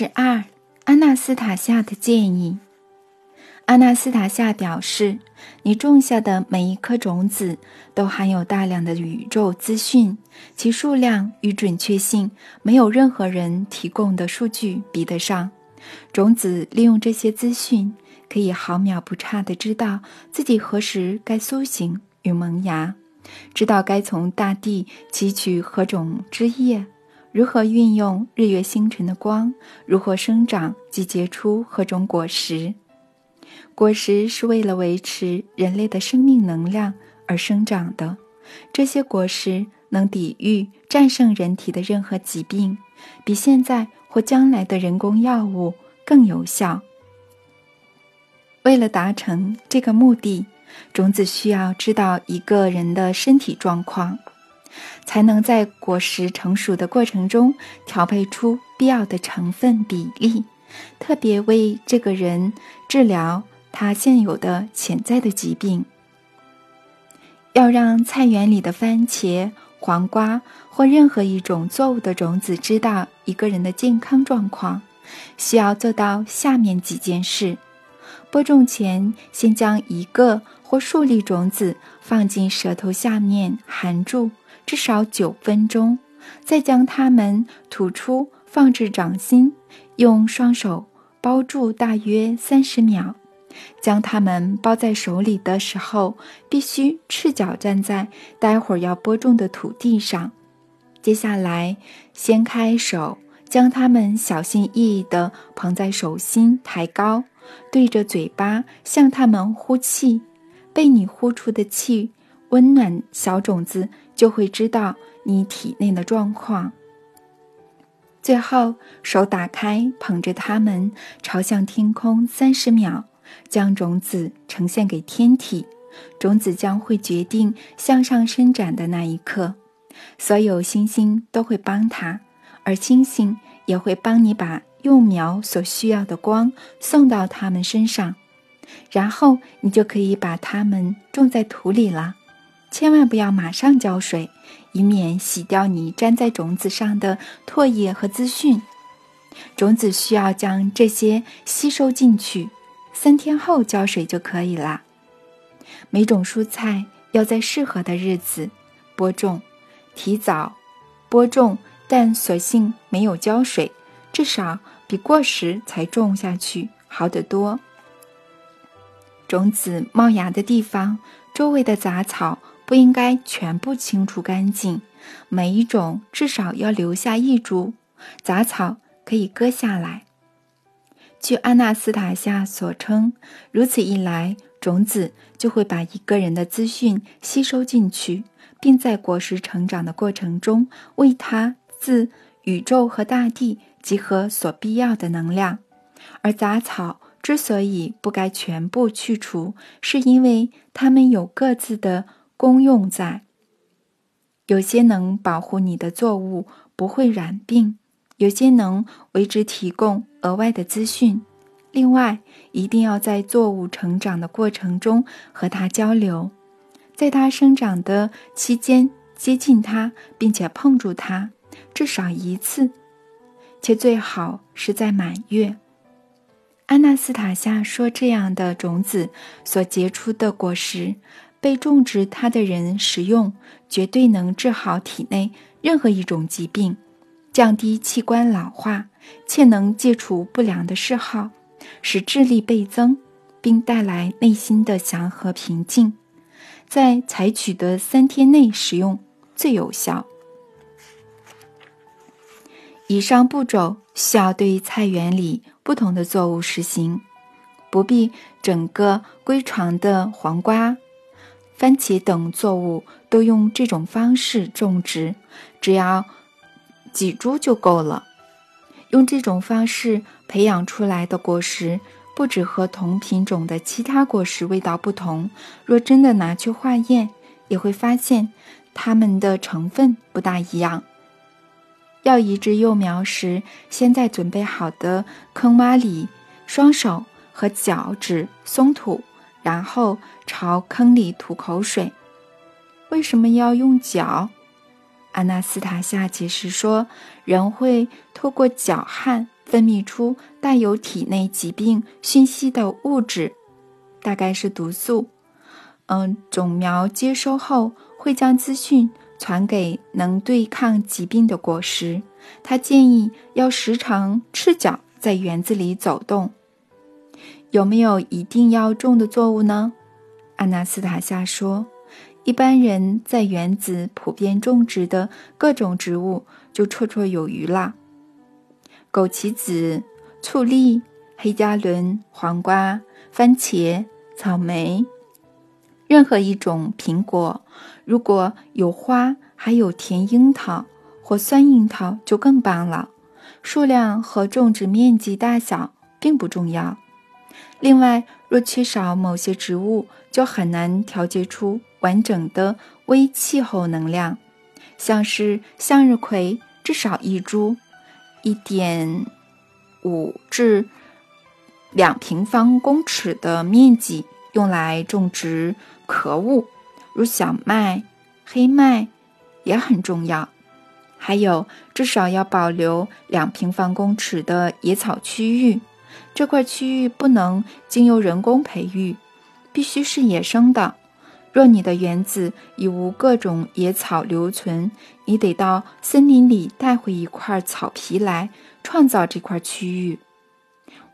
十二，阿纳斯塔夏的建议。阿纳斯塔夏表示，你种下的每一颗种子都含有大量的宇宙资讯，其数量与准确性没有任何人提供的数据比得上。种子利用这些资讯，可以毫秒不差地知道自己何时该苏醒与萌芽，知道该从大地汲取何种枝叶，如何运用日月星辰的光，如何生长及结出何种果实。果实是为了维持人类的生命能量而生长的，这些果实能抵御、战胜人体的任何疾病，比现在或将来的人工药物更有效。为了达成这个目的，种子需要知道一个人的身体状况，才能在果实成熟的过程中调配出必要的成分比例，特别为这个人治疗。他现有的潜在的疾病，要让菜园里的番茄、黄瓜或任何一种作物的种子知道一个人的健康状况，需要做到下面几件事：播种前，先将一个或数粒种子放进舌头下面含住。至少九分钟，再将它们吐出，放置掌心，用双手包住大约三十秒。将它们包在手里的时候，必须赤脚站在待会儿要播种的土地上。接下来，掀开手，将它们小心翼翼地捧在手心，抬高，对着嘴巴向它们呼气。被你呼出的气温暖小种子，就会知道你体内的状况。最后，手打开，捧着它们朝向天空三十秒。将种子呈现给天体，种子将会决定向上伸展的那一刻。所有星星都会帮它，而星星也会帮你把幼苗所需要的光送到它们身上。然后你就可以把它们种在土里了。千万不要马上浇水，以免洗掉你粘在种子上的唾液和资讯。种子需要将这些吸收进去。三天后浇水就可以了。每种蔬菜要在适合的日子播种，提早播种，但索性没有浇水，至少比过时才种下去好得多。种子冒芽的地方，周围的杂草不应该全部清除干净，每一种至少要留下一株，杂草可以割下来。据阿纳斯塔夏所称，如此一来，种子就会把一个人的资讯吸收进去，并在果实成长的过程中为他自宇宙和大地集合所必要的能量。而杂草之所以不该全部去除，是因为它们有各自的功用在。有些能保护你的作物不会染病。有些能为之提供额外的资讯。另外，一定要在作物成长的过程中和它交流，在它生长的期间接近它，并且碰触它至少一次，且最好是在满月。安娜斯塔夏说：“这样的种子所结出的果实，被种植它的人食用，绝对能治好体内任何一种疾病。”降低器官老化，且能戒除不良的嗜好，使智力倍增，并带来内心的祥和平静。在采取的三天内使用最有效。以上步骤需要对菜园里不同的作物实行，不必整个归床的黄瓜、番茄等作物都用这种方式种植，只要。几株就够了。用这种方式培养出来的果实，不止和同品种的其他果实味道不同，若真的拿去化验，也会发现它们的成分不大一样。要移植幼苗时，先在准备好的坑洼里，双手和脚趾松土，然后朝坑里吐口水。为什么要用脚？阿纳斯塔夏解释说：“人会透过脚汗分泌出带有体内疾病讯息的物质，大概是毒素。嗯，种苗接收后会将资讯传给能对抗疾病的果实。他建议要时常赤脚在园子里走动。有没有一定要种的作物呢？安娜斯塔夏说：“一般人在园子普遍种植的各种植物就绰绰有余了。枸杞子、醋栗、黑加仑、黄瓜、番茄、草莓。”任何一种苹果，如果有花，还有甜樱桃或酸樱桃就更棒了。数量和种植面积大小并不重要。另外，若缺少某些植物，就很难调节出完整的微气候能量。像是向日葵，至少一株，一点五至两平方公尺的面积用来种植。壳物，如小麦、黑麦也很重要。还有，至少要保留两平方公尺的野草区域。这块区域不能经由人工培育，必须是野生的。若你的园子已无各种野草留存，你得到森林里带回一块草皮来创造这块区域。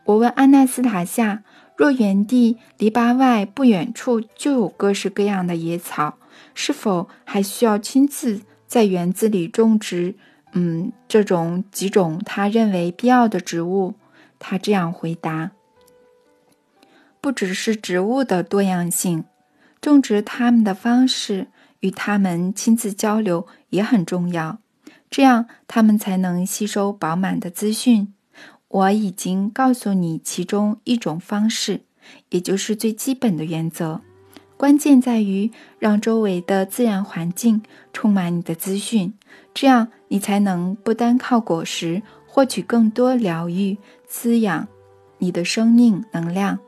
我问安娜斯塔夏。若园地篱笆外不远处就有各式各样的野草，是否还需要亲自在园子里种植？嗯，这种几种他认为必要的植物，他这样回答：不只是植物的多样性，种植它们的方式与它们亲自交流也很重要，这样它们才能吸收饱满的资讯。我已经告诉你其中一种方式，也就是最基本的原则。关键在于让周围的自然环境充满你的资讯，这样你才能不单靠果实获取更多疗愈、滋养你的生命能量。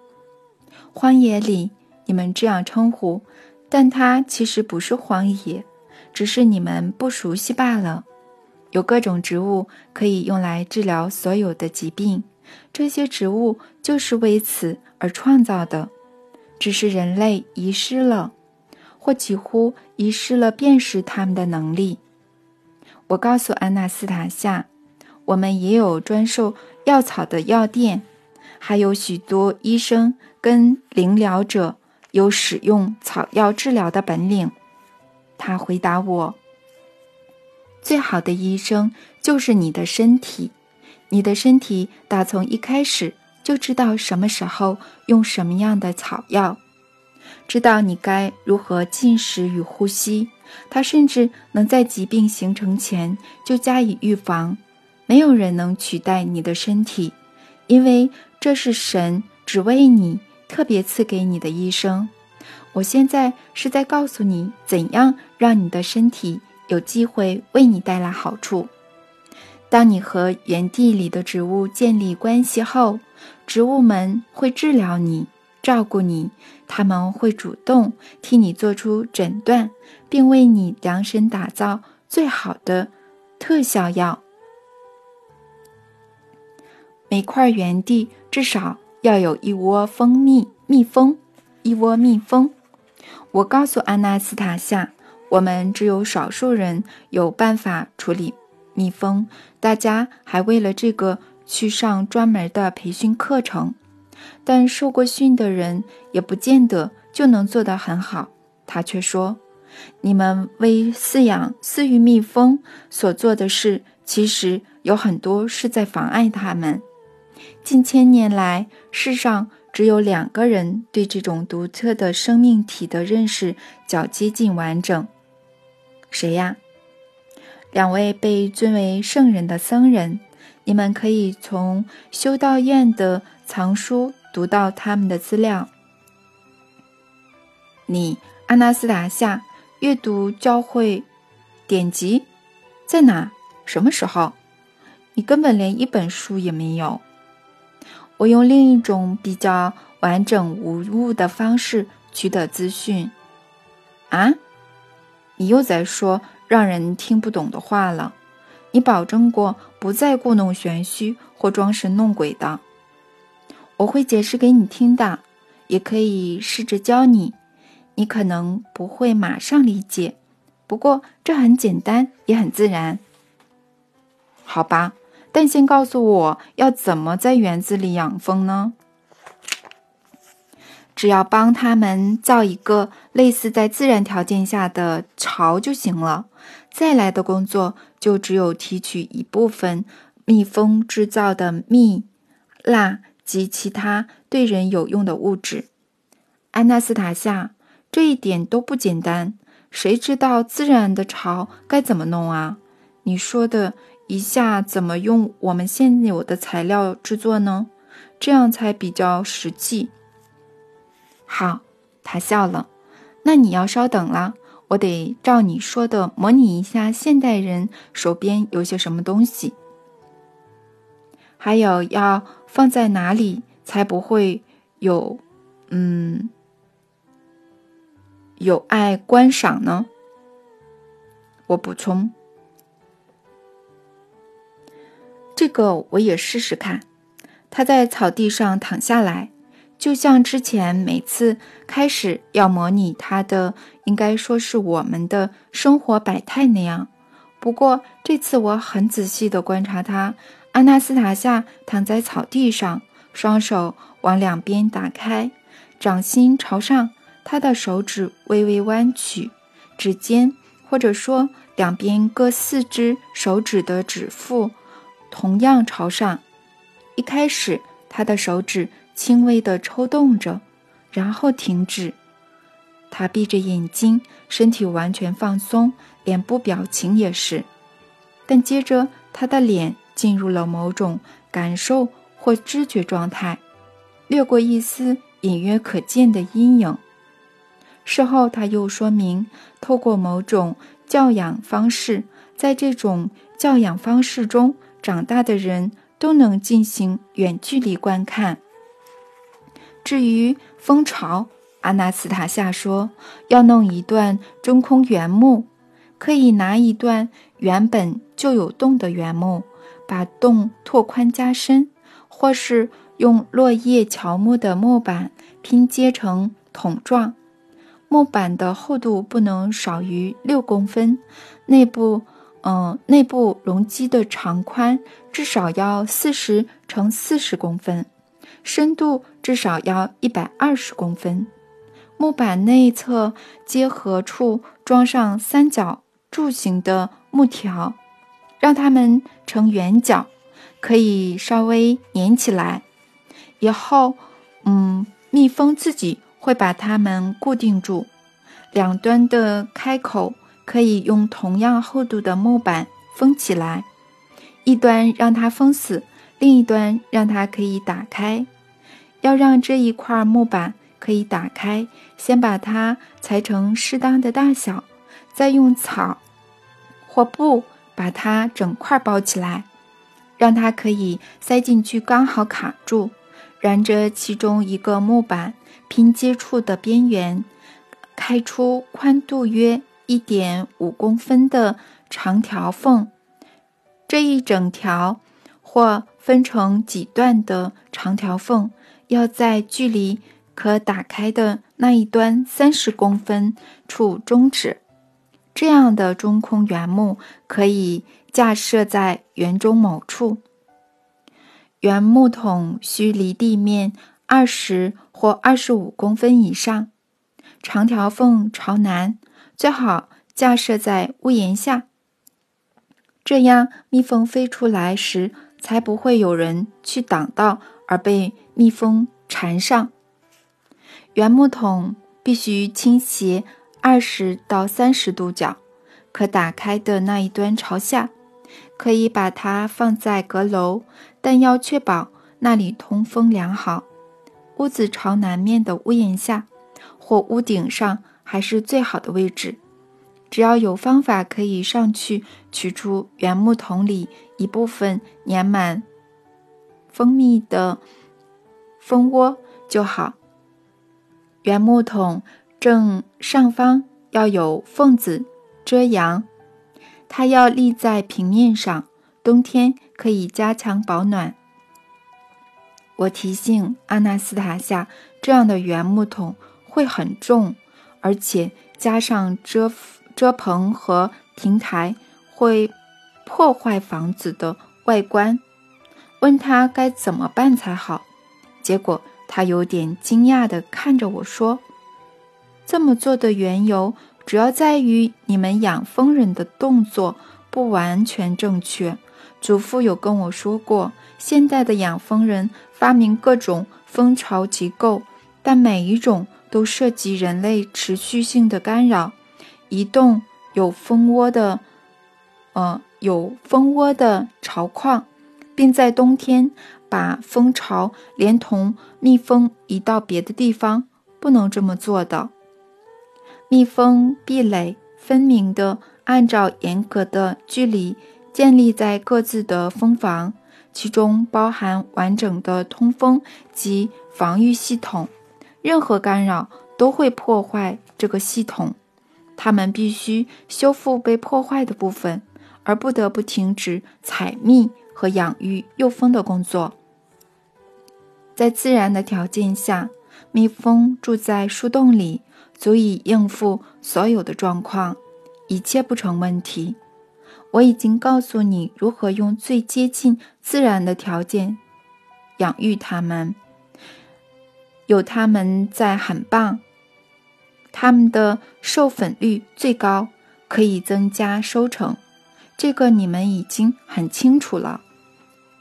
荒野里，你们这样称呼，但它其实不是荒野，只是你们不熟悉罢了。有各种植物可以用来治疗所有的疾病，这些植物就是为此而创造的，只是人类遗失了，或几乎遗失了辨识它们的能力。我告诉安娜斯塔夏，我们也有专售药草的药店，还有许多医生跟灵疗者有使用草药治疗的本领。他回答我。最好的医生就是你的身体，你的身体打从一开始就知道什么时候用什么样的草药，知道你该如何进食与呼吸。它甚至能在疾病形成前就加以预防。没有人能取代你的身体，因为这是神只为你特别赐给你的医生。我现在是在告诉你怎样让你的身体。有机会为你带来好处。当你和园地里的植物建立关系后，植物们会治疗你、照顾你，他们会主动替你做出诊断，并为你量身打造最好的特效药。每块园地至少要有一窝蜂蜜蜜蜂，一窝蜜蜂。我告诉安娜斯塔夏。我们只有少数人有办法处理蜜蜂，大家还为了这个去上专门的培训课程，但受过训的人也不见得就能做得很好。他却说：“你们为饲养饲育蜜蜂所做的事，其实有很多是在妨碍他们。近千年来，世上只有两个人对这种独特的生命体的认识较接近完整。”谁呀？两位被尊为圣人的僧人，你们可以从修道院的藏书读到他们的资料。你，阿纳斯塔夏，阅读教会典籍在哪？什么时候？你根本连一本书也没有。我用另一种比较完整无误的方式取得资讯。啊？你又在说让人听不懂的话了。你保证过不再故弄玄虚或装神弄鬼的。我会解释给你听的，也可以试着教你。你可能不会马上理解，不过这很简单，也很自然。好吧，但先告诉我要怎么在园子里养蜂呢？只要帮他们造一个类似在自然条件下的巢就行了。再来的工作就只有提取一部分蜜蜂制造的蜜、蜡及其他对人有用的物质。安娜斯塔夏，这一点都不简单。谁知道自然的巢该怎么弄啊？你说的一下怎么用我们现有的材料制作呢？这样才比较实际。好，他笑了。那你要稍等了，我得照你说的模拟一下现代人手边有些什么东西，还有要放在哪里才不会有，嗯，有碍观赏呢？我补充，这个我也试试看。他在草地上躺下来。就像之前每次开始要模拟他的，应该说是我们的生活百态那样。不过这次我很仔细地观察他。阿纳斯塔夏躺在草地上，双手往两边打开，掌心朝上，他的手指微微弯曲，指尖或者说两边各四只手指的指腹同样朝上。一开始，他的手指。轻微的抽动着，然后停止。他闭着眼睛，身体完全放松，脸部表情也是。但接着，他的脸进入了某种感受或知觉状态，掠过一丝隐约可见的阴影。事后，他又说明，透过某种教养方式，在这种教养方式中长大的人都能进行远距离观看。至于蜂巢，阿纳斯塔夏说要弄一段中空原木，可以拿一段原本就有洞的原木，把洞拓宽加深，或是用落叶乔木的木板拼接成桶状。木板的厚度不能少于六公分，内部，嗯，内部容积的长宽至少要四十乘四十公分。深度至少要一百二十公分，木板内侧结合处装上三角柱形的木条，让它们呈圆角，可以稍微粘起来。以后，嗯，蜜蜂自己会把它们固定住。两端的开口可以用同样厚度的木板封起来，一端让它封死。另一端让它可以打开。要让这一块木板可以打开，先把它裁成适当的大小，再用草或布把它整块包起来，让它可以塞进去，刚好卡住。沿着其中一个木板拼接处的边缘，开出宽度约一点五公分的长条缝。这一整条或分成几段的长条缝，要在距离可打开的那一端三十公分处终止。这样的中空圆木可以架设在园中某处。圆木桶需离地面二十或二十五公分以上，长条缝朝南，最好架设在屋檐下。这样蜜蜂飞出来时。才不会有人去挡道而被蜜蜂缠上。圆木桶必须倾斜二十到三十度角，可打开的那一端朝下。可以把它放在阁楼，但要确保那里通风良好。屋子朝南面的屋檐下或屋顶上还是最好的位置。只要有方法可以上去取出原木桶里一部分粘满蜂蜜的蜂窝就好。原木桶正上方要有缝子遮阳，它要立在平面上，冬天可以加强保暖。我提醒阿纳斯塔夏，这样的圆木桶会很重，而且加上遮遮棚和亭台会破坏房子的外观。问他该怎么办才好，结果他有点惊讶地看着我说：“这么做的缘由，主要在于你们养蜂人的动作不完全正确。祖父有跟我说过，现代的养蜂人发明各种蜂巢结构，但每一种都涉及人类持续性的干扰。移动有蜂窝的，呃，有蜂窝的巢框。”并在冬天把蜂巢连同蜜蜂移到别的地方，不能这么做的。蜜蜂壁垒分明的按照严格的距离建立在各自的蜂房，其中包含完整的通风及防御系统。任何干扰都会破坏这个系统，它们必须修复被破坏的部分，而不得不停止采蜜。和养育幼蜂的工作，在自然的条件下，蜜蜂住在树洞里，足以应付所有的状况，一切不成问题。我已经告诉你如何用最接近自然的条件养育它们，有它们在很棒，它们的授粉率最高，可以增加收成。这个你们已经很清楚了。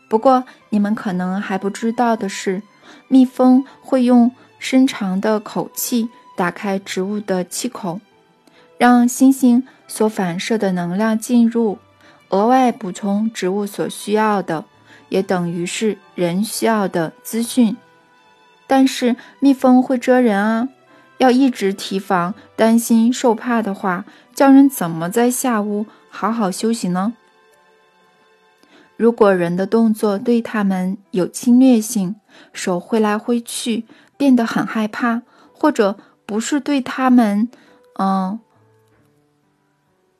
不过，你们可能还不知道的是，蜜蜂会用伸长的口气打开植物的气孔，让星星所反射的能量进入，额外补充植物所需要的，也等于是人需要的资讯。但是，蜜蜂会蛰人啊！要一直提防，担心受怕的话，叫人怎么在下屋好好休息呢？如果人的动作对他们有侵略性，手挥来挥去，变得很害怕，或者不是对他们，嗯，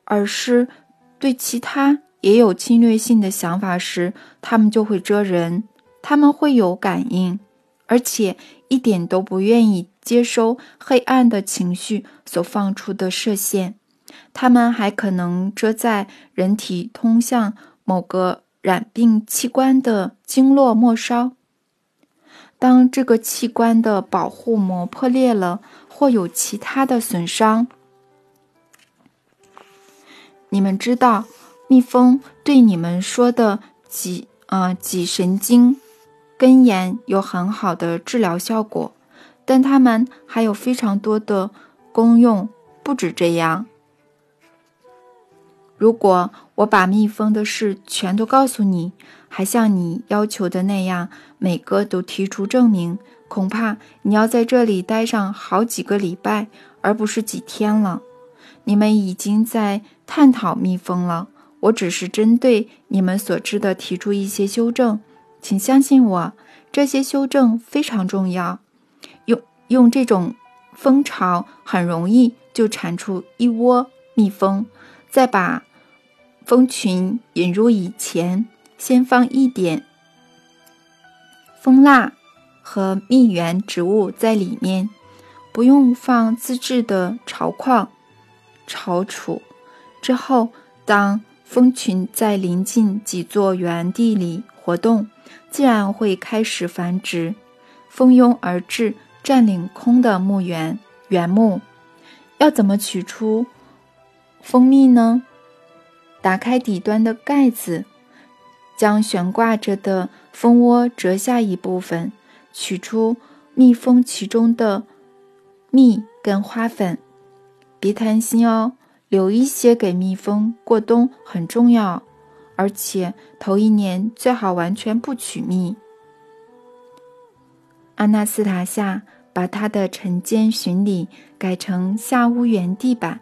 而是对其他也有侵略性的想法时，他们就会蜇人。他们会有感应，而且一点都不愿意接收黑暗的情绪所放出的射线。它们还可能遮在人体通向某个。染病器官的经络末梢，当这个器官的保护膜破裂了，或有其他的损伤，你们知道，蜜蜂对你们说的脊啊脊神经根炎有很好的治疗效果，但它们还有非常多的功用，不止这样。如果我把蜜蜂的事全都告诉你，还像你要求的那样，每个都提出证明，恐怕你要在这里待上好几个礼拜，而不是几天了。你们已经在探讨蜜蜂了，我只是针对你们所知的提出一些修正，请相信我，这些修正非常重要。用用这种蜂巢很容易就产出一窝蜜蜂，再把。蜂群引入以前，先放一点蜂蜡和蜜源植物在里面，不用放自制的巢框。巢储之后，当蜂群在临近几座园地里活动，自然会开始繁殖，蜂拥而至，占领空的墓园原木。要怎么取出蜂蜜呢？打开底端的盖子，将悬挂着的蜂窝折下一部分，取出蜜蜂其中的蜜跟花粉。别贪心哦，留一些给蜜蜂过冬很重要，而且头一年最好完全不取蜜。阿纳斯塔夏把他的晨间巡礼改成下屋原地板，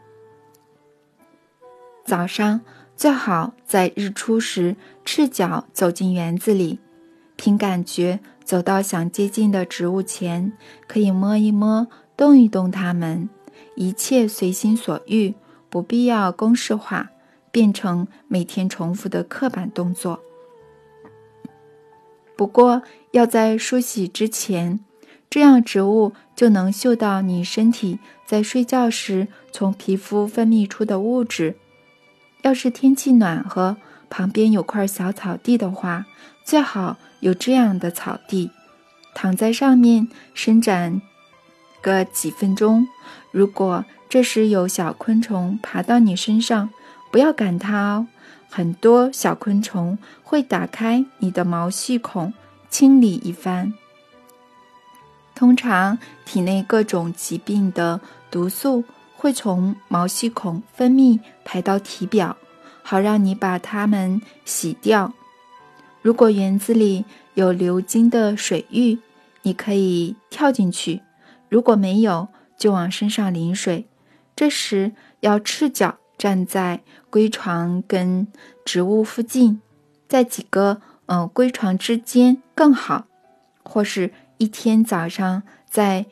早上。最好在日出时赤脚走进园子里，凭感觉走到想接近的植物前，可以摸一摸、动一动它们，一切随心所欲，不必要公式化，变成每天重复的刻板动作。不过要在梳洗之前，这样植物就能嗅到你身体在睡觉时从皮肤分泌出的物质。要是天气暖和，旁边有块小草地的话，最好有这样的草地，躺在上面伸展个几分钟。如果这时有小昆虫爬到你身上，不要赶它哦。很多小昆虫会打开你的毛细孔，清理一番。通常，体内各种疾病的毒素会从毛细孔分泌排到体表，好让你把它们洗掉。如果园子里有流经的水域，你可以跳进去；如果没有，就往身上淋水。这时要赤脚站在龟床跟植物附近，在几个嗯龟床之间更好，或是一天早上在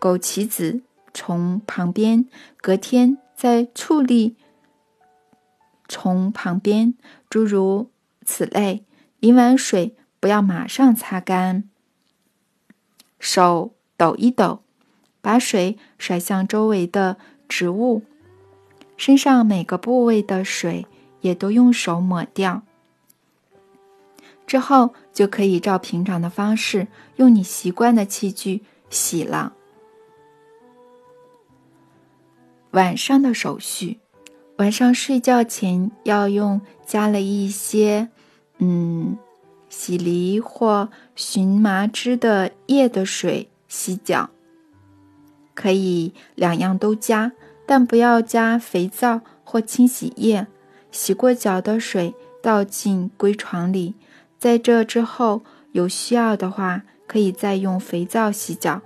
枸杞子虫旁边，隔天在醋栗虫旁边，诸如此类。淋完水不要马上擦干，手抖一抖，把水甩向周围的。植物身上每个部位的水也都用手抹掉，之后就可以照平常的方式用你习惯的器具洗了。晚上的手续，晚上睡觉前要用加了一些嗯洗梨或荨麻枝的叶的水洗脚。可以两样都加，但不要加肥皂或清洗液。洗过脚的水倒进龟床里，在这之后，有需要的话可以再用肥皂洗脚。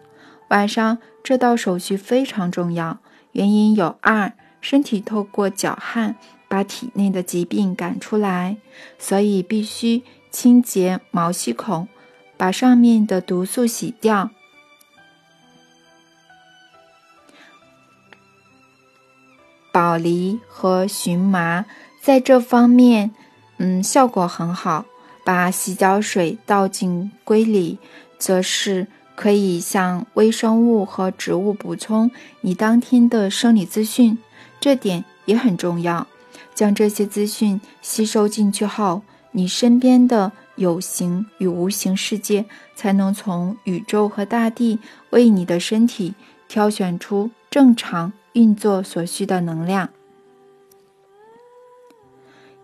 晚上这道手续非常重要，原因有二：身体透过脚汗把体内的疾病赶出来，所以必须清洁毛细孔，把上面的毒素洗掉。宝梨和荨麻在这方面，嗯，效果很好。把洗脚水倒进龟里，则是可以向微生物和植物补充你当天的生理资讯，这点也很重要。将这些资讯吸收进去后，你身边的有形与无形世界才能从宇宙和大地为你的身体挑选出正常。运作所需的能量。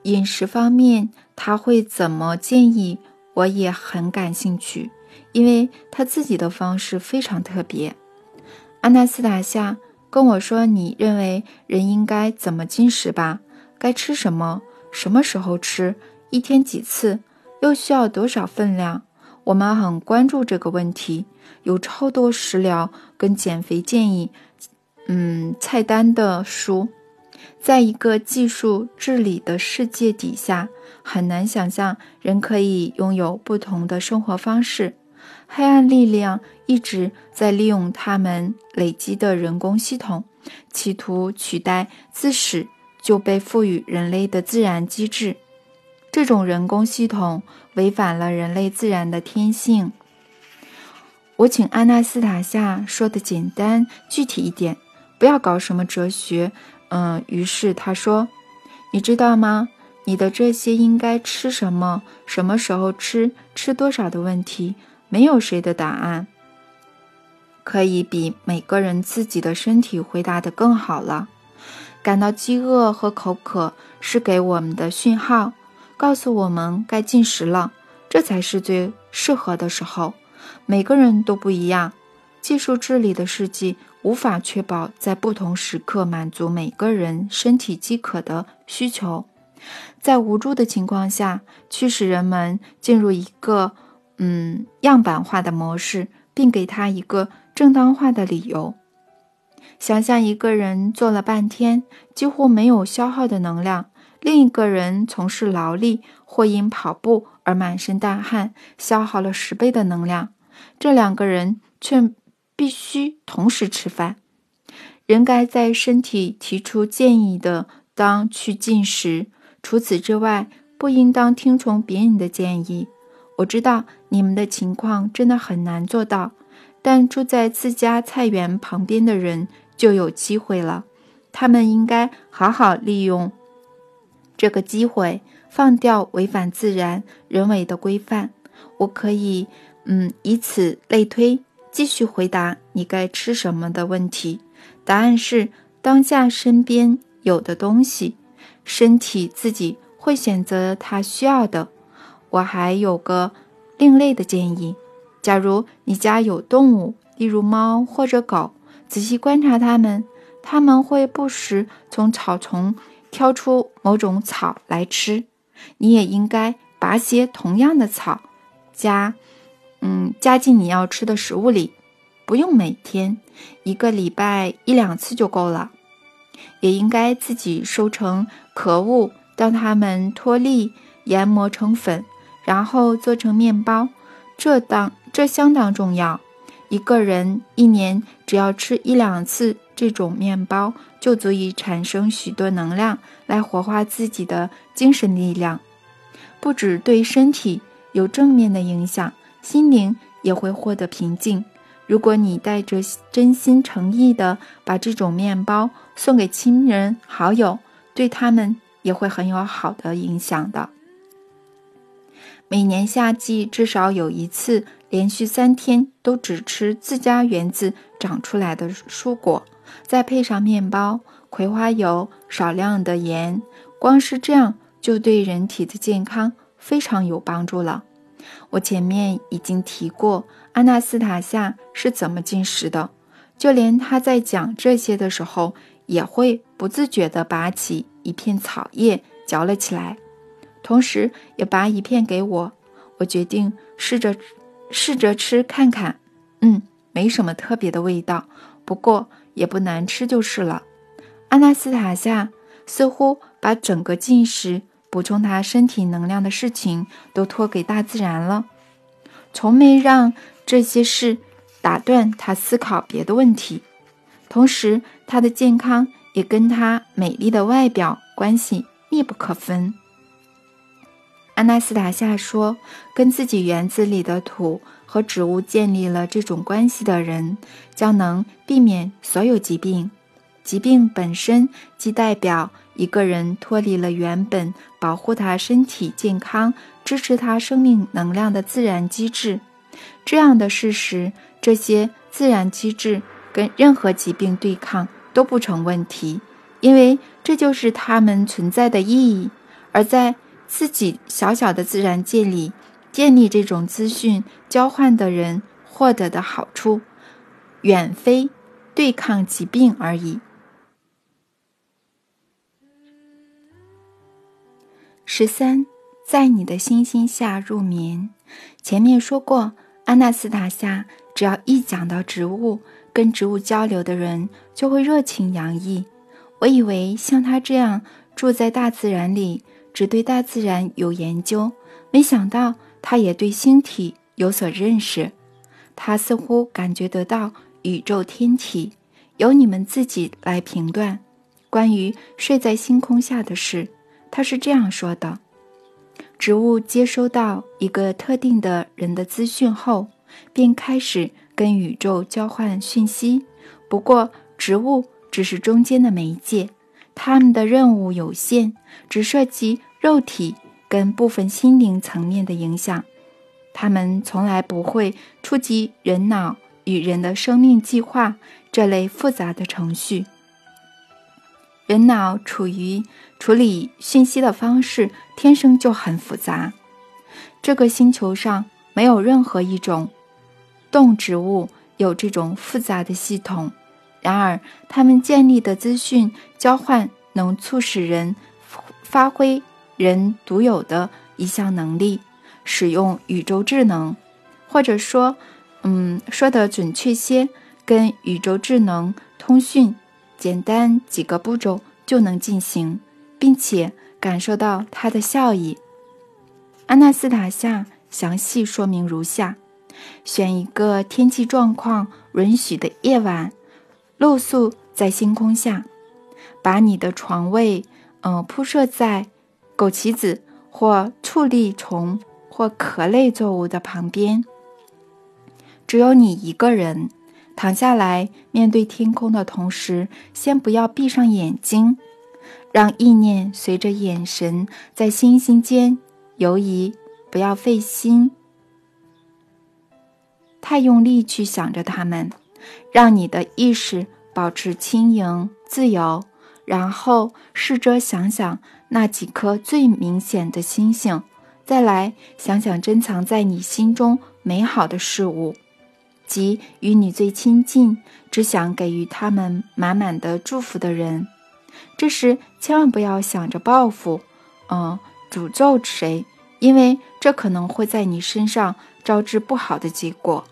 饮食方面，他会怎么建议？我也很感兴趣，因为他自己的方式非常特别。阿纳斯塔夏跟我说：“你认为人应该怎么进食吧？该吃什么？什么时候吃？一天几次？又需要多少分量？”我们很关注这个问题，有超多食疗跟减肥建议。嗯，菜单的书，在一个技术治理的世界底下，很难想象人可以拥有不同的生活方式。黑暗力量一直在利用他们累积的人工系统，企图取代自始就被赋予人类的自然机制。这种人工系统违反了人类自然的天性。我请阿纳斯塔夏说的简单具体一点。不要搞什么哲学，嗯。于是他说：“你知道吗？你的这些应该吃什么、什么时候吃、吃多少的问题，没有谁的答案可以比每个人自己的身体回答的更好了。感到饥饿和口渴是给我们的讯号，告诉我们该进食了。这才是最适合的时候。每个人都不一样。技术治理的世界。”无法确保在不同时刻满足每个人身体饥渴的需求，在无助的情况下，驱使人们进入一个嗯样板化的模式，并给他一个正当化的理由。想象一个人做了半天几乎没有消耗的能量，另一个人从事劳力或因跑步而满身大汗，消耗了十倍的能量，这两个人却。必须同时吃饭。人该在身体提出建议的当去进食。除此之外，不应当听从别人的建议。我知道你们的情况真的很难做到，但住在自家菜园旁边的人就有机会了。他们应该好好利用这个机会，放掉违反自然人为的规范。我可以，嗯，以此类推，继续回答你该吃什么的问题。答案是：当下身边有的东西，身体自己。会选择它需要的。我还有个另类的建议：假如你家有动物，例如猫或者狗，仔细观察它们，它们会不时从草丛挑出某种草来吃。你也应该拔些同样的草，加，嗯，加进你要吃的食物里。不用每天，一个礼拜一两次就够了。也应该自己收成可物。当它们脱粒、研磨成粉，然后做成面包，这当这相当重要。一个人一年只要吃一两次这种面包，就足以产生许多能量来活化自己的精神力量。不止对身体有正面的影响，心灵也会获得平静。如果你带着真心诚意的把这种面包送给亲人好友，对他们。也会很有好的影响的。每年夏季至少有一次，连续三天都只吃自家园子长出来的蔬果，再配上面包、葵花油、少量的盐，光是这样就对人体的健康非常有帮助了。我前面已经提过，阿纳斯塔夏是怎么进食的，就连他在讲这些的时候，也会不自觉地拔起。一片草叶嚼了起来，同时也拔一片给我。我决定试着试着吃看看。嗯，没什么特别的味道，不过也不难吃就是了。阿纳斯塔夏似乎把整个进食、补充他身体能量的事情都托给大自然了，从没让这些事打断他思考别的问题。同时，他的健康。也跟他美丽的外表关系密不可分。阿纳斯塔夏说：“跟自己园子里的土和植物建立了这种关系的人，将能避免所有疾病。疾病本身即代表一个人脱离了原本保护他身体健康、支持他生命能量的自然机制。这样的事实，这些自然机制跟任何疾病对抗。”都不成问题，因为这就是它们存在的意义。而在自己小小的自然界里建立这种资讯交换的人获得的好处，远非对抗疾病而已。十三，在你的星星下入眠。前面说过，阿纳斯塔夏只要一讲到植物。跟植物交流的人就会热情洋溢。我以为像他这样住在大自然里，只对大自然有研究，没想到他也对星体有所认识。他似乎感觉得到宇宙天体，由你们自己来评断。关于睡在星空下的事，他是这样说的：植物接收到一个特定的人的资讯后，便开始。跟宇宙交换讯息，不过植物只是中间的媒介，他们的任务有限，只涉及肉体跟部分心灵层面的影响。他们从来不会触及人脑与人的生命计划这类复杂的程序。人脑处于处理讯息的方式天生就很复杂。这个星球上没有任何一种。动植物有这种复杂的系统，然而他们建立的资讯交换能促使人发挥人独有的一项能力，使用宇宙智能，或者说，嗯，说得准确些，跟宇宙智能通讯，简单几个步骤就能进行，并且感受到它的效益。阿纳斯塔夏详细说明如下。选一个天气状况允许的夜晚，露宿在星空下，把你的床位，嗯，铺设在枸杞子或醋栗虫或壳类作物的旁边。只有你一个人躺下来，面对天空的同时，先不要闭上眼睛，让意念随着眼神在星星间游移，不要费心。太用力去想着它们，让你的意识保持轻盈自由，然后试着想想那几颗最明显的星星，再来想想珍藏在你心中美好的事物，即与你最亲近、只想给予他们满满的祝福的人。这时千万不要想着报复，嗯，诅咒谁，因为这可能会在你身上招致不好的结果。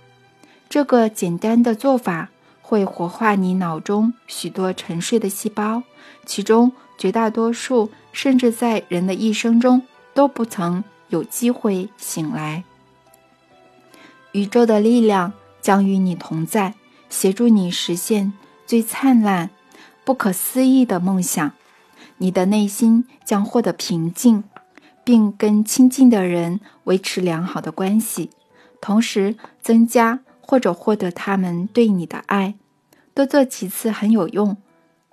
这个简单的做法会活化你脑中许多沉睡的细胞，其中绝大多数甚至在人的一生中都不曾有机会醒来。宇宙的力量将与你同在，协助你实现最灿烂、不可思议的梦想。你的内心将获得平静，并跟亲近的人维持良好的关系，同时增加。或者获得他们对你的爱，多做几次很有用。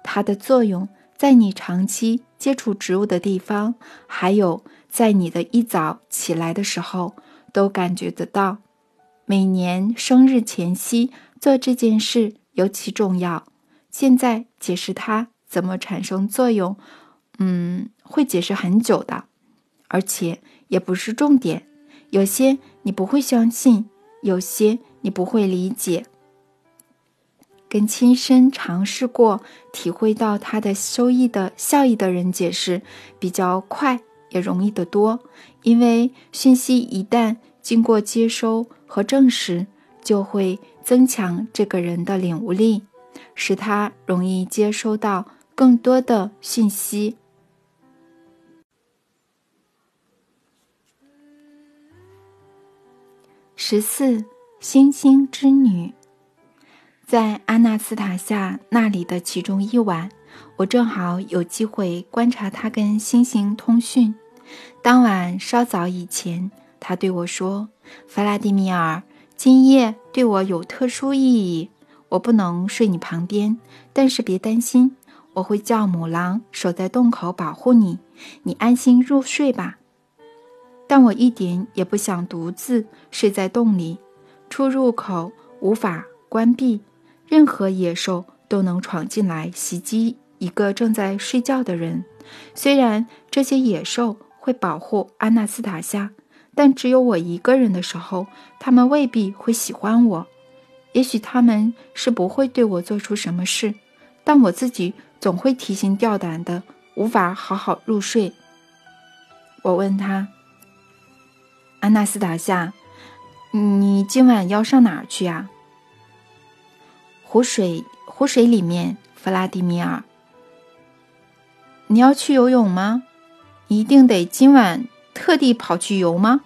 它的作用在你长期接触植物的地方，还有在你的一早起来的时候都感觉得到。每年生日前夕做这件事尤其重要。现在解释它怎么产生作用，嗯，会解释很久的，而且也不是重点。有些你不会相信，有些。你不会理解，跟亲身尝试过、体会到它的收益的效益的人解释比较快，也容易得多。因为讯息一旦经过接收和证实，就会增强这个人的领悟力，使他容易接收到更多的讯息。十四。星星之女，在阿纳斯塔夏那里的其中一晚，我正好有机会观察她跟星星通讯。当晚稍早以前，她对我说：“弗拉迪米尔，今夜对我有特殊意义。我不能睡你旁边，但是别担心，我会叫母狼守在洞口保护你。你安心入睡吧。但我一点也不想独自睡在洞里。”出入口无法关闭，任何野兽都能闯进来袭击一个正在睡觉的人。虽然这些野兽会保护安娜斯塔夏，但只有我一个人的时候，他们未必会喜欢我。也许他们是不会对我做出什么事，但我自己总会提心吊胆的，无法好好入睡。我问他：“安娜斯塔夏。”你今晚要上哪儿去呀？湖水，湖水里面，弗拉迪米尔。你要去游泳吗？一定得今晚特地跑去游吗？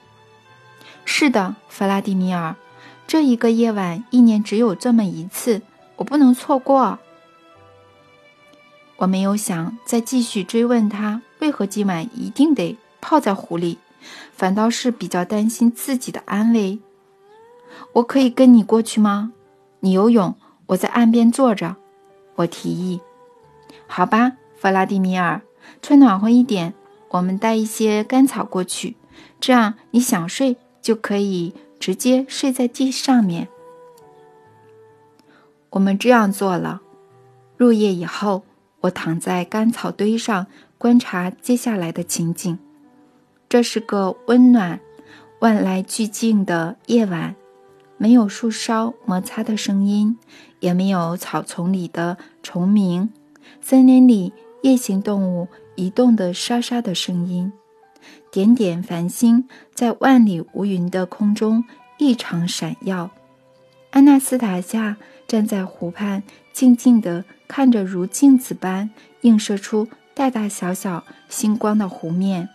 是的，弗拉迪米尔，这一个夜晚一年只有这么一次，我不能错过。我没有想再继续追问他为何今晚一定得泡在湖里，反倒是比较担心自己的安危。我可以跟你过去吗？你游泳，我在岸边坐着。我提议。好吧，弗拉迪米尔，穿暖和一点。我们带一些干草过去，这样你想睡就可以直接睡在地上面。我们这样做了。入夜以后，我躺在干草堆上观察接下来的情景。这是个温暖、万籁俱静的夜晚。没有树梢摩擦的声音，也没有草丛里的虫鸣，森林里夜行动物移动的沙沙的声音，点点繁星在万里无云的空中异常闪耀。安娜斯塔夏站在湖畔，静静地看着如镜子般映射出大大小小星光的湖面。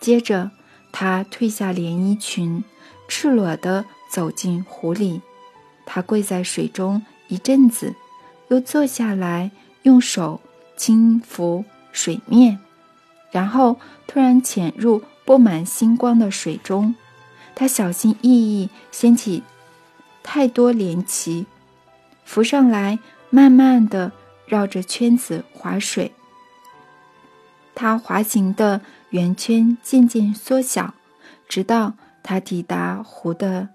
接着，她褪下连衣裙，赤裸地。走进湖里，他跪在水中一阵子，又坐下来，用手轻抚水面，然后突然潜入布满星光的水中。他小心翼翼掀起太多涟旗，浮上来，慢慢的绕着圈子划水。他滑行的圆圈渐渐缩小，直到他抵达湖的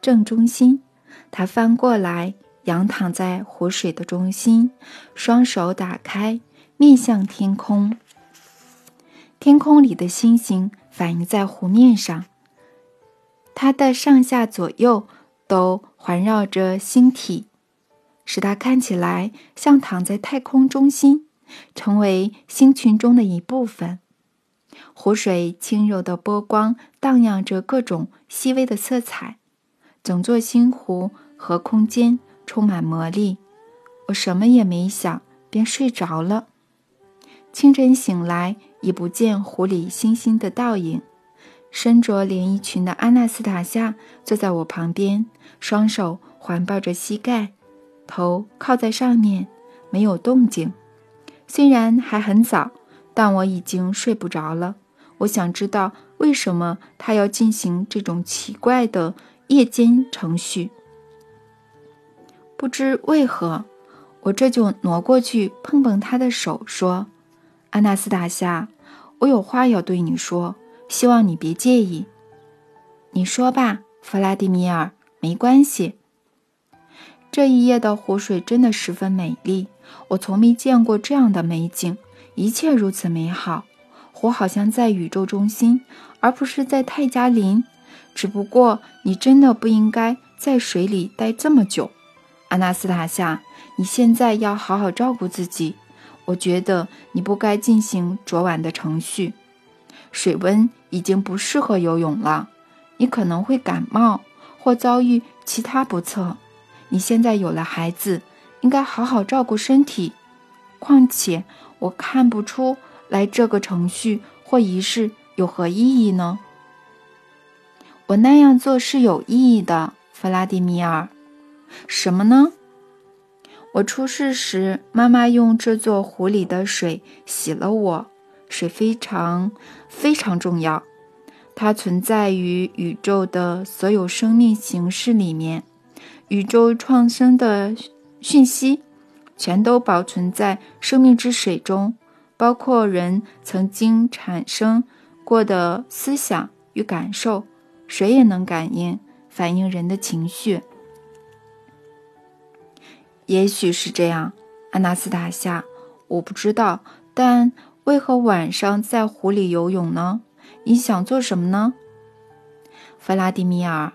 正中心。他翻过来。仰躺在湖水的中心，双手打开，面向天空。天空里的星星反映在湖面上，它的上下左右都环绕着星体，使它看起来像躺在太空中心，成为星群中的一部分。湖水轻柔的波光荡漾着各种细微的色彩，整座星湖和空间。充满魔力，我什么也没想，便睡着了。清晨醒来，已不见湖里星星的倒影。身着连衣裙的阿纳斯塔夏坐在我旁边，双手环抱着膝盖，头靠在上面，没有动静。虽然还很早，但我已经睡不着了。我想知道为什么他要进行这种奇怪的夜间程序。不知为何，我这就挪过去碰碰他的手，说：“阿纳斯塔夏，我有话要对你说，希望你别介意。你说吧，弗拉迪米尔，没关系。这一夜的湖水真的十分美丽，我从没见过这样的美景，一切如此美好。湖好像在宇宙中心，而不是在泰加林。只不过你真的不应该在水里待这么久。”阿纳斯塔夏，你现在要好好照顾自己。我觉得你不该进行昨晚的程序，水温已经不适合游泳了，你可能会感冒或遭遇其他不测。你现在有了孩子，应该好好照顾身体。况且，我看不出来这个程序或仪式有何意义呢？我那样做是有意义的，弗拉迪米尔。什么呢？我出世时，妈妈用这座湖里的水洗了我。水非常非常重要，它存在于宇宙的所有生命形式里面。宇宙创生的讯息全都保存在生命之水中，包括人曾经产生过的思想与感受。水也能感应、反映人的情绪。也许是这样，阿纳斯塔夏，我不知道。但为何晚上在湖里游泳呢？你想做什么呢，弗拉迪米尔？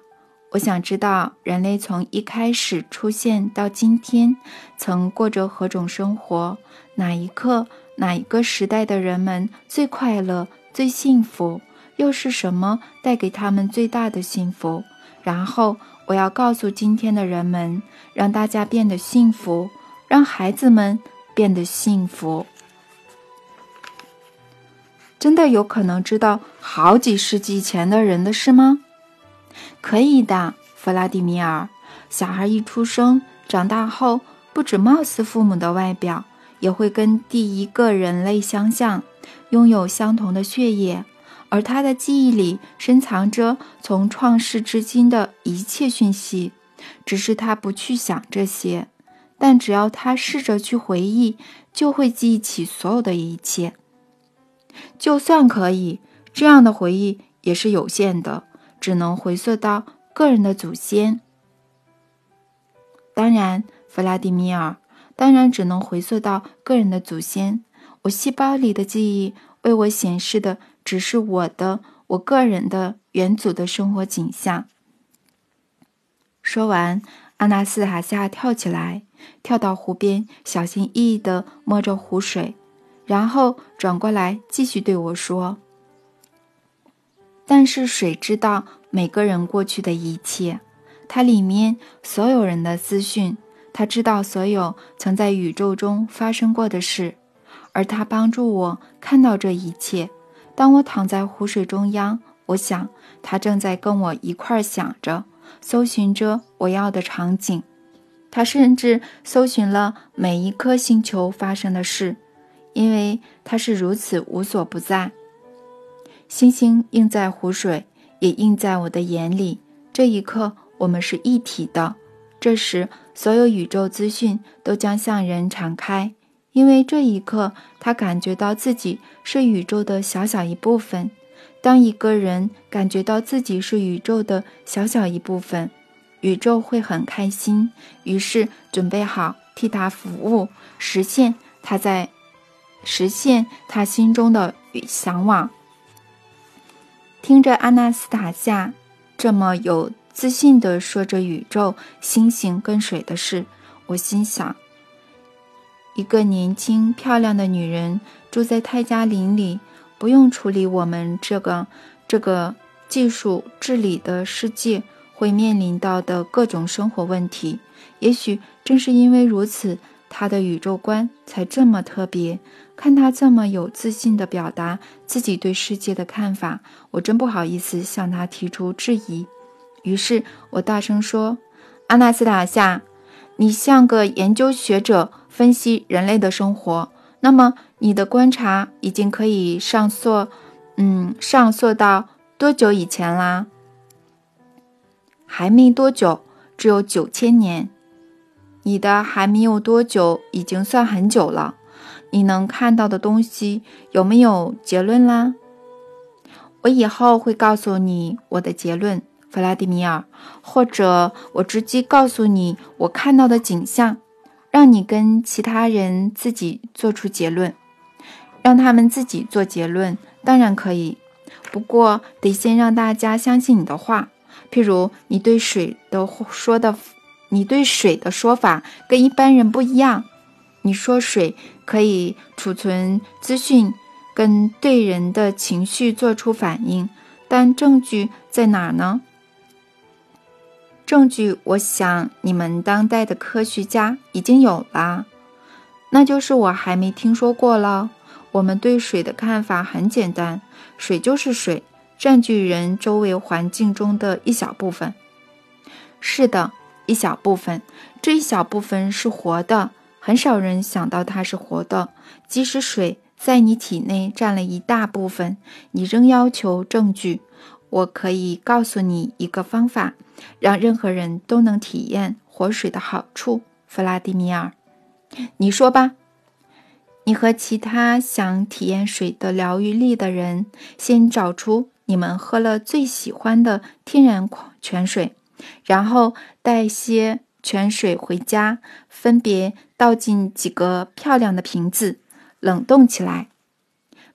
我想知道人类从一开始出现到今天，曾过着何种生活？哪一刻、哪一个时代的人们最快乐、最幸福？又是什么带给他们最大的幸福？然后。我要告诉今天的人们，让大家变得幸福，让孩子们变得幸福。真的有可能知道好几世纪前的人的事吗？可以的，弗拉迪米尔。小孩一出生，长大后不止貌似父母的外表，也会跟第一个人类相像，拥有相同的血液。而他的记忆里深藏着从创世至今的一切讯息，只是他不去想这些。但只要他试着去回忆，就会记忆起所有的一切。就算可以，这样的回忆也是有限的，只能回溯到个人的祖先。当然，弗拉迪米尔，当然只能回溯到个人的祖先。我细胞里的记忆为我显示的。只是我的我个人的元祖的生活景象。说完，阿纳斯塔夏跳起来，跳到湖边，小心翼翼地摸着湖水，然后转过来继续对我说：“但是水知道每个人过去的一切，它里面所有人的资讯，它知道所有曾在宇宙中发生过的事，而它帮助我看到这一切。”当我躺在湖水中央，我想他正在跟我一块儿想着，搜寻着我要的场景。他甚至搜寻了每一颗星球发生的事，因为它是如此无所不在。星星映在湖水，也映在我的眼里。这一刻，我们是一体的。这时，所有宇宙资讯都将向人敞开，因为这一刻，他感觉到自己是宇宙的小小一部分。当一个人感觉到自己是宇宙的小小一部分，宇宙会很开心，于是准备好替他服务，实现他在实现他心中的向往。听着阿纳斯塔夏这么有自信地说着宇宙、星星跟水的事，我心想：一个年轻漂亮的女人住在泰加林里，不用处理我们这个这个技术治理的世界会面临到的各种生活问题。也许正是因为如此，她的宇宙观才这么特别。看他这么有自信地表达自己对世界的看法，我真不好意思向他提出质疑。于是我大声说：“阿纳斯塔夏，你像个研究学者，分析人类的生活。那么你的观察已经可以上溯，嗯，上溯到多久以前啦？还没多久，只有九千年。你的还没有多久，已经算很久了。”你能看到的东西有没有结论啦？我以后会告诉你我的结论，弗拉迪米尔，或者我直接告诉你我看到的景象，让你跟其他人自己做出结论，让他们自己做结论，当然可以，不过得先让大家相信你的话。譬如你对水的说的，你对水的说法跟一般人不一样。你说水可以储存资讯，跟对人的情绪做出反应，但证据在哪儿呢？证据，我想你们当代的科学家已经有了，那就是我还没听说过了。我们对水的看法很简单，水就是水，占据人周围环境中的一小部分。是的，一小部分，这一小部分是活的。很少人想到它是活的，即使水在你体内占了一大部分，你仍要求证据。我可以告诉你一个方法，让任何人都能体验活水的好处。弗拉迪米尔，你说吧。你和其他想体验水的疗愈力的人，先找出你们喝了最喜欢的天然矿泉水，然后带些。泉水回家，分别倒进几个漂亮的瓶子，冷冻起来。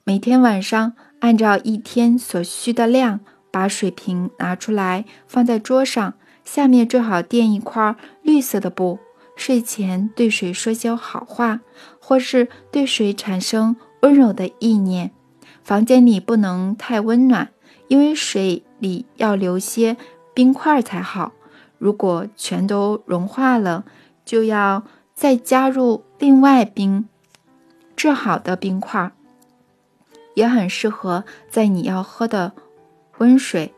每天晚上，按照一天所需的量，把水瓶拿出来，放在桌上，下面最好垫一块绿色的布。睡前对水说些好话，或是对水产生温柔的意念。房间里不能太温暖，因为水里要留些冰块才好。如果全都融化了，就要再加入另外冰制好的冰块，也很适合在你要喝的温水、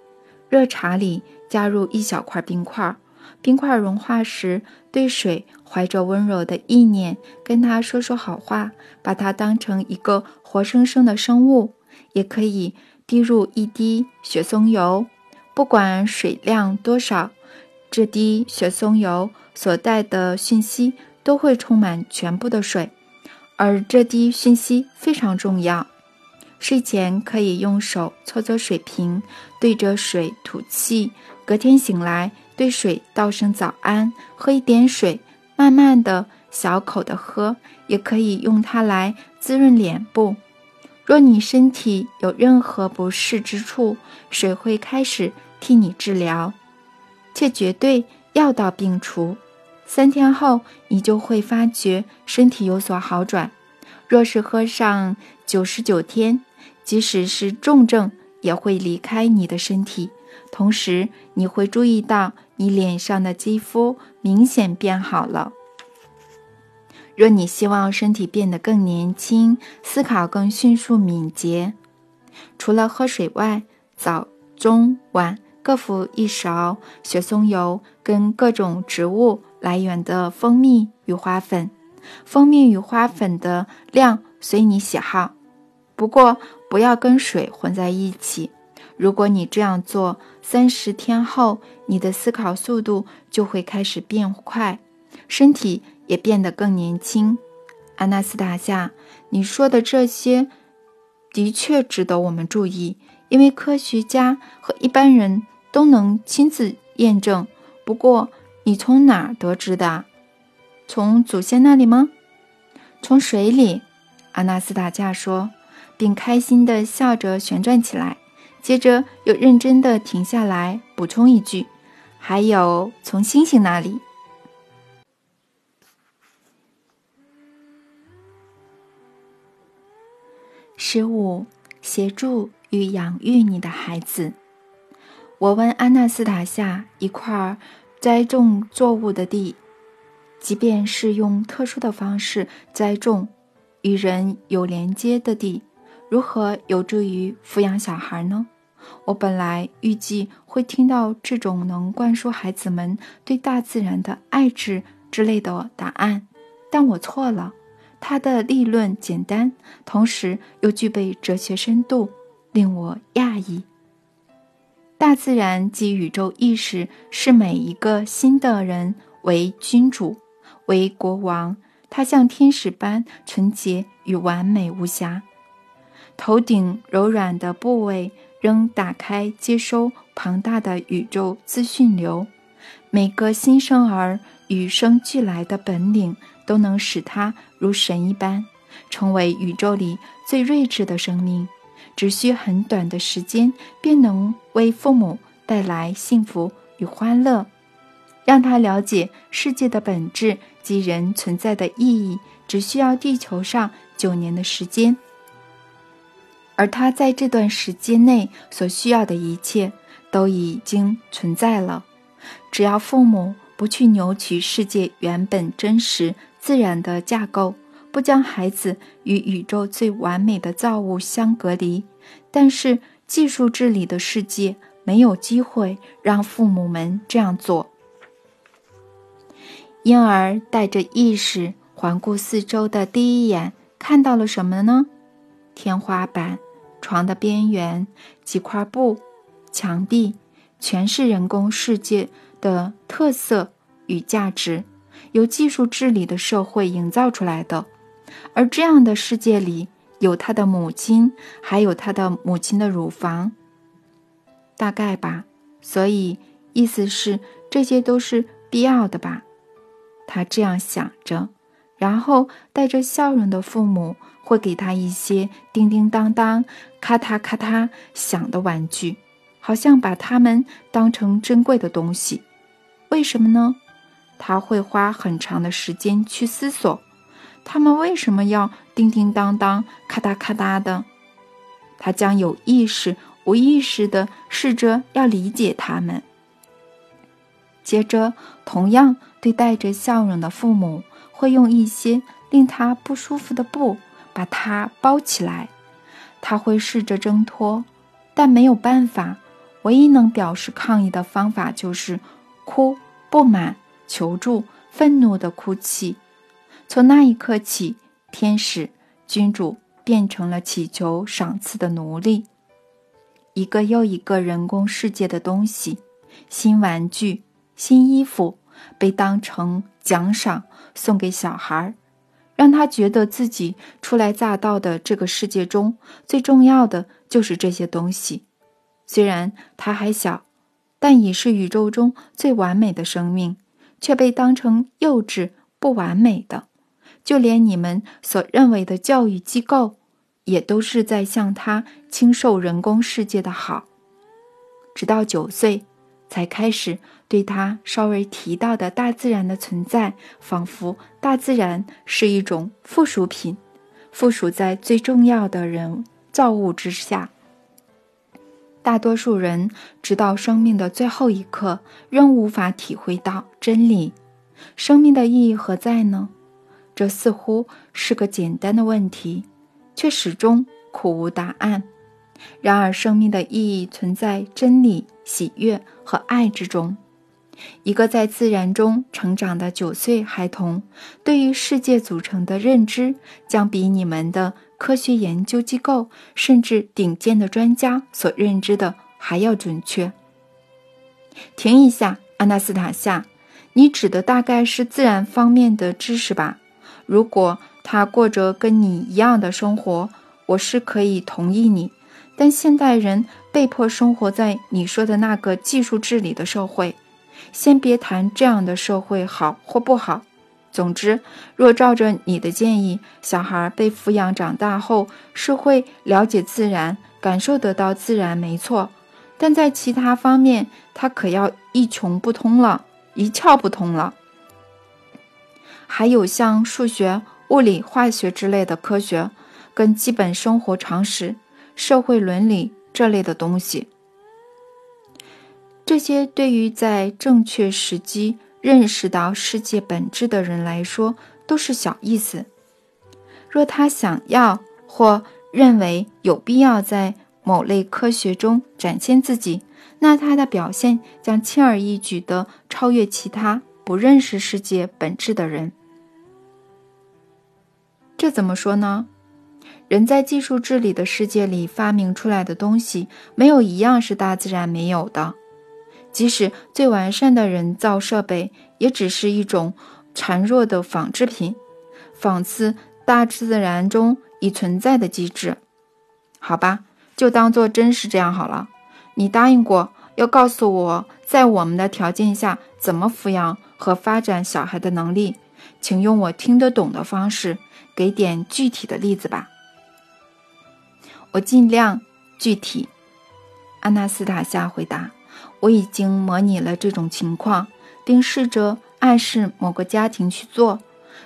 热茶里加入一小块冰块。冰块融化时，对水怀着温柔的意念，跟它说说好话，把它当成一个活生生的生物。也可以滴入一滴雪松油，不管水量多少。这滴雪松油所带的讯息都会充满全部的水，而这滴讯息非常重要。睡前可以用手搓搓水瓶，对着水吐气。隔天醒来，对水道声早安，喝一点水，慢慢的小口的喝。也可以用它来滋润脸部。若你身体有任何不适之处，水会开始替你治疗。却绝对药到病除，三天后你就会发觉身体有所好转。若是喝上九十九天，即使是重症也会离开你的身体。同时，你会注意到你脸上的肌肤明显变好了。若你希望身体变得更年轻，思考更迅速敏捷，除了喝水外，早、中、晚。各服一勺雪松油跟各种植物来源的蜂蜜与花粉，蜂蜜与花粉的量随你喜好，不过不要跟水混在一起。如果你这样做，三十天后，你的思考速度就会开始变快，身体也变得更年轻。阿纳斯塔夏，你说的这些的确值得我们注意，因为科学家和一般人都能亲自验证。不过，你从哪儿得知的？从祖先那里吗？从水里。阿纳斯塔夏说，并开心地笑着旋转起来，接着又认真地停下来，补充一句：“还有从星星那里。”十五，协助与养育你的孩子。我问安纳斯塔夏一块栽种作物的地，即便是用特殊的方式栽种，与人有连接的地，如何有助于抚养小孩呢？我本来预计会听到这种能灌输孩子们对大自然的爱之之类的答案，但我错了。他的立论简单，同时又具备哲学深度，令我讶异。大自然及宇宙意识视每一个新的人为君主，为国王。他像天使般纯洁与完美无瑕。头顶柔软的部位仍打开，接收庞大的宇宙资讯流。每个新生儿与生俱来的本领。都能使他如神一般，成为宇宙里最睿智的生命。只需很短的时间，便能为父母带来幸福与欢乐，让他了解世界的本质及人存在的意义。只需要地球上九年的时间，而他在这段时间内所需要的一切都已经存在了。只要父母不去扭曲世界原本真实。自然的架构不将孩子与宇宙最完美的造物相隔离，但是技术治理的世界没有机会让父母们这样做。婴儿带着意识环顾四周的第一眼看到了什么呢？天花板、床的边缘、几块布、墙壁，全是人工世界的特色与价值。由技术治理的社会营造出来的，而这样的世界里有他的母亲，还有他的母亲的乳房，大概吧。所以意思是这些都是必要的吧？他这样想着，然后带着笑容的父母会给他一些叮叮当当、咔嗒咔嗒响的玩具，好像把它们当成珍贵的东西。为什么呢？他会花很长的时间去思索，他们为什么要叮叮当当、咔嗒咔嗒的。他将有意识、无意识的试着要理解他们。接着，同样对带着笑容的父母，会用一些令他不舒服的布把它包起来。他会试着挣脱，但没有办法。唯一能表示抗议的方法就是哭、不满。求助、愤怒的哭泣。从那一刻起，天使、君主变成了祈求赏赐的奴隶。一个又一个人工世界的东西，新玩具、新衣服，被当成奖赏送给小孩儿，让他觉得自己初来乍到的这个世界中最重要的就是这些东西。虽然他还小，但已是宇宙中最完美的生命。却被当成幼稚、不完美的，就连你们所认为的教育机构，也都是在向他倾受人工世界的好。直到九岁，才开始对他稍微提到的大自然的存在，仿佛大自然是一种附属品，附属在最重要的人造物之下。大多数人直到生命的最后一刻，仍无法体会到真理。生命的意义何在呢？这似乎是个简单的问题，却始终苦无答案。然而，生命的意义存在真理、喜悦和爱之中。一个在自然中成长的九岁孩童，对于世界组成的认知，将比你们的科学研究机构甚至顶尖的专家所认知的还要准确。停一下，阿纳斯塔夏，你指的大概是自然方面的知识吧？如果他过着跟你一样的生活，我是可以同意你。但现代人被迫生活在你说的那个技术治理的社会，先别谈这样的社会好或不好。总之，若照着你的建议，小孩被抚养长大后是会了解自然、感受得到自然，没错。但在其他方面，他可要一穷不通了，一窍不通了。还有像数学、物理、化学之类的科学，跟基本生活常识。社会伦理这类的东西，这些对于在正确时机认识到世界本质的人来说都是小意思。若他想要或认为有必要在某类科学中展现自己，那他的表现将轻而易举地超越其他不认识世界本质的人。这怎么说呢？人在技术治理的世界里发明出来的东西，没有一样是大自然没有的。即使最完善的人造设备，也只是一种孱弱的仿制品，仿似大自然中已存在的机制。好吧，就当做真是这样好了。你答应过要告诉我，在我们的条件下怎么抚养和发展小孩的能力，请用我听得懂的方式，给点具体的例子吧。我尽量具体。阿纳斯塔夏回答：“我已经模拟了这种情况，并试着暗示某个家庭去做，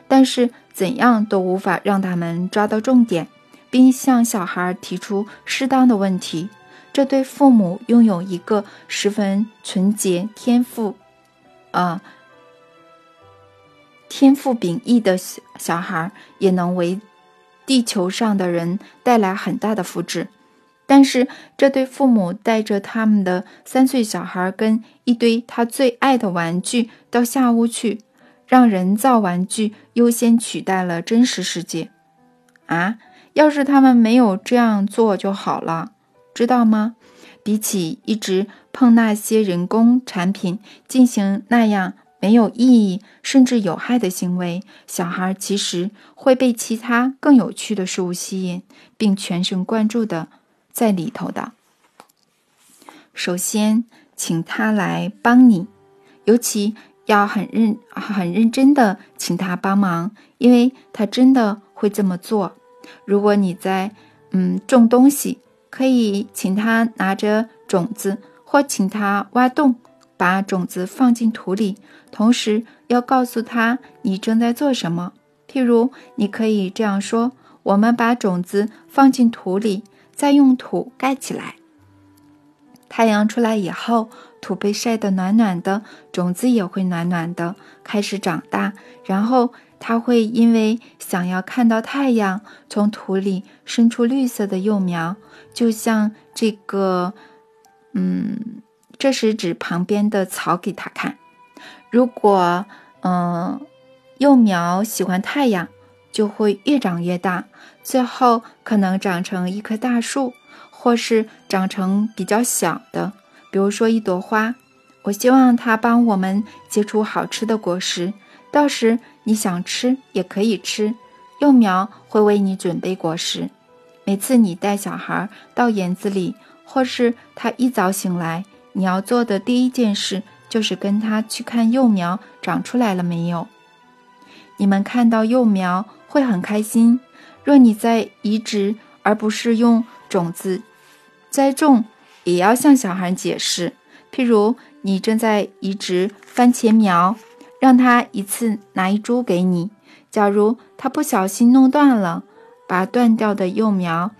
但是怎样都无法让他们抓到重点，并向小孩提出适当的问题。这对父母拥有一个十分纯洁、天赋，呃，天赋秉异的小小孩，也能为。”地球上的人带来很大的福祉，但是这对父母带着他们的三岁小孩跟一堆他最爱的玩具到下屋去，让人造玩具优先取代了真实世界。啊，要是他们没有这样做就好了，知道吗？比起一直碰那些人工产品进行那样。没有意义甚至有害的行为，小孩其实会被其他更有趣的事物吸引，并全神贯注的在里头的。首先，请他来帮你，尤其要很认很认真的请他帮忙，因为他真的会这么做。如果你在嗯种东西，可以请他拿着种子，或请他挖洞。把种子放进土里，同时要告诉他你正在做什么。譬如，你可以这样说：“我们把种子放进土里，再用土盖起来。太阳出来以后，土被晒得暖暖的，种子也会暖暖的，开始长大。然后，它会因为想要看到太阳，从土里伸出绿色的幼苗，就像这个，嗯。”这时指旁边的草给他看。如果嗯幼苗喜欢太阳，就会越长越大，最后可能长成一棵大树，或是长成比较小的，比如说一朵花。我希望它帮我们结出好吃的果实，到时你想吃也可以吃。幼苗会为你准备果实。每次你带小孩到园子里，或是他一早醒来。你要做的第一件事就是跟他去看幼苗长出来了没有。你们看到幼苗会很开心。若你在移植而不是用种子栽种，也要向小孩解释。譬如你正在移植番茄苗，让他一次拿一株给你。假如他不小心弄断了，把断掉的幼苗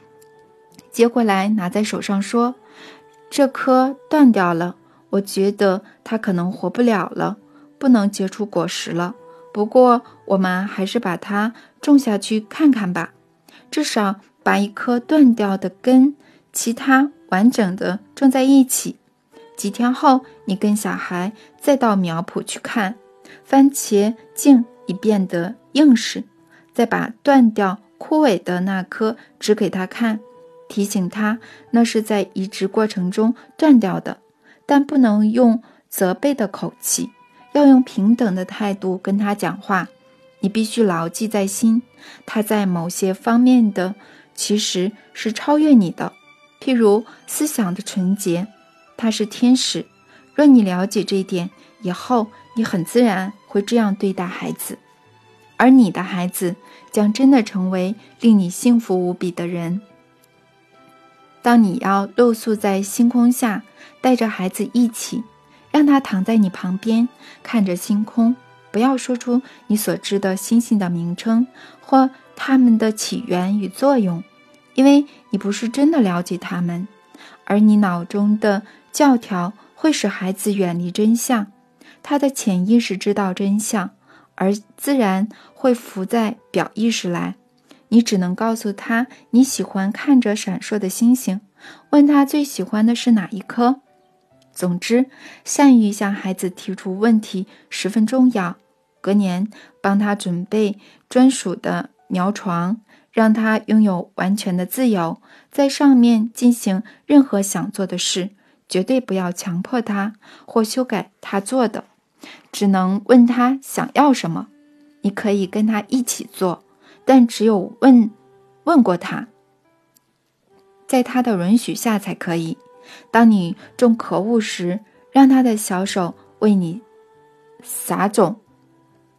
接过来拿在手上说。这棵断掉了，我觉得它可能活不了了，不能结出果实了。不过，我们还是把它种下去看看吧，至少把一棵断掉的根，其他完整的种在一起。几天后，你跟小孩再到苗圃去看，番茄茎已变得硬实，再把断掉枯萎的那棵指给他看，提醒他那是在移植过程中断掉的，但不能用责备的口气，要用平等的态度跟他讲话。你必须牢记在心，他在某些方面的其实是超越你的，譬如思想的纯洁。他是天使。若你了解这一点以后，你很自然会这样对待孩子，而你的孩子将真的成为令你幸福无比的人。当你要露宿在星空下，带着孩子一起，让他躺在你旁边，看着星空，不要说出你所知的星星的名称或它们的起源与作用，因为你不是真的了解它们，而你脑中的。教条会使孩子远离真相，他的潜意识知道真相，而自然会浮在表意识来。你只能告诉他你喜欢看着闪烁的星星，问他最喜欢的是哪一颗。总之，善于向孩子提出问题十分重要。隔年，帮他准备专属的苗床，让他拥有完全的自由，在上面进行任何想做的事。绝对不要强迫他或修改他做的，只能问他想要什么。你可以跟他一起做，但只有问问过他，在他的允许下才可以。当你种可恶时，让他的小手为你撒种，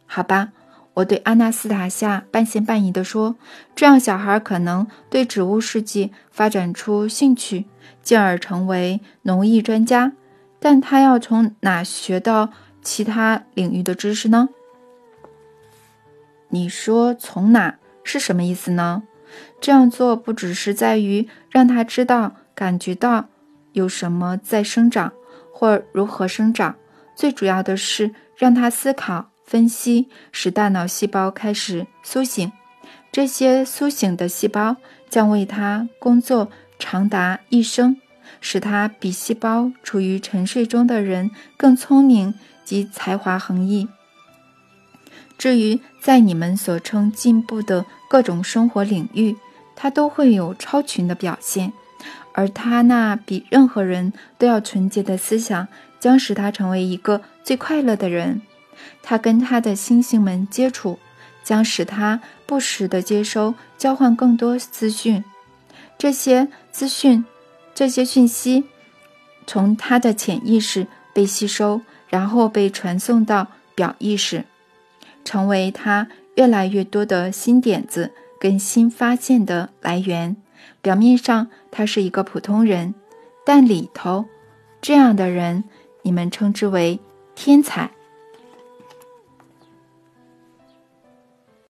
好吧？我对阿纳斯塔夏半信半疑地说：“这样，小孩可能对植物世界发展出兴趣。”进而成为农艺专家，但他要从哪学到其他领域的知识呢？你说从哪是什么意思呢？这样做不只是在于让他知道、感觉到有什么在生长或如何生长，最主要的是让他思考、分析，使大脑细胞开始苏醒。这些苏醒的细胞将为他工作。长达一生，使他比细胞处于沉睡中的人更聪明及才华横溢。至于在你们所称进步的各种生活领域，他都会有超群的表现，而他那比任何人都要纯洁的思想将使他成为一个最快乐的人。他跟他的星星们接触，将使他不时地接收、交换更多资讯。这些资讯，这些讯息，从他的潜意识被吸收，然后被传送到表意识，成为他越来越多的新点子跟新发现的来源。表面上他是一个普通人，但里头，这样的人，你们称之为天才。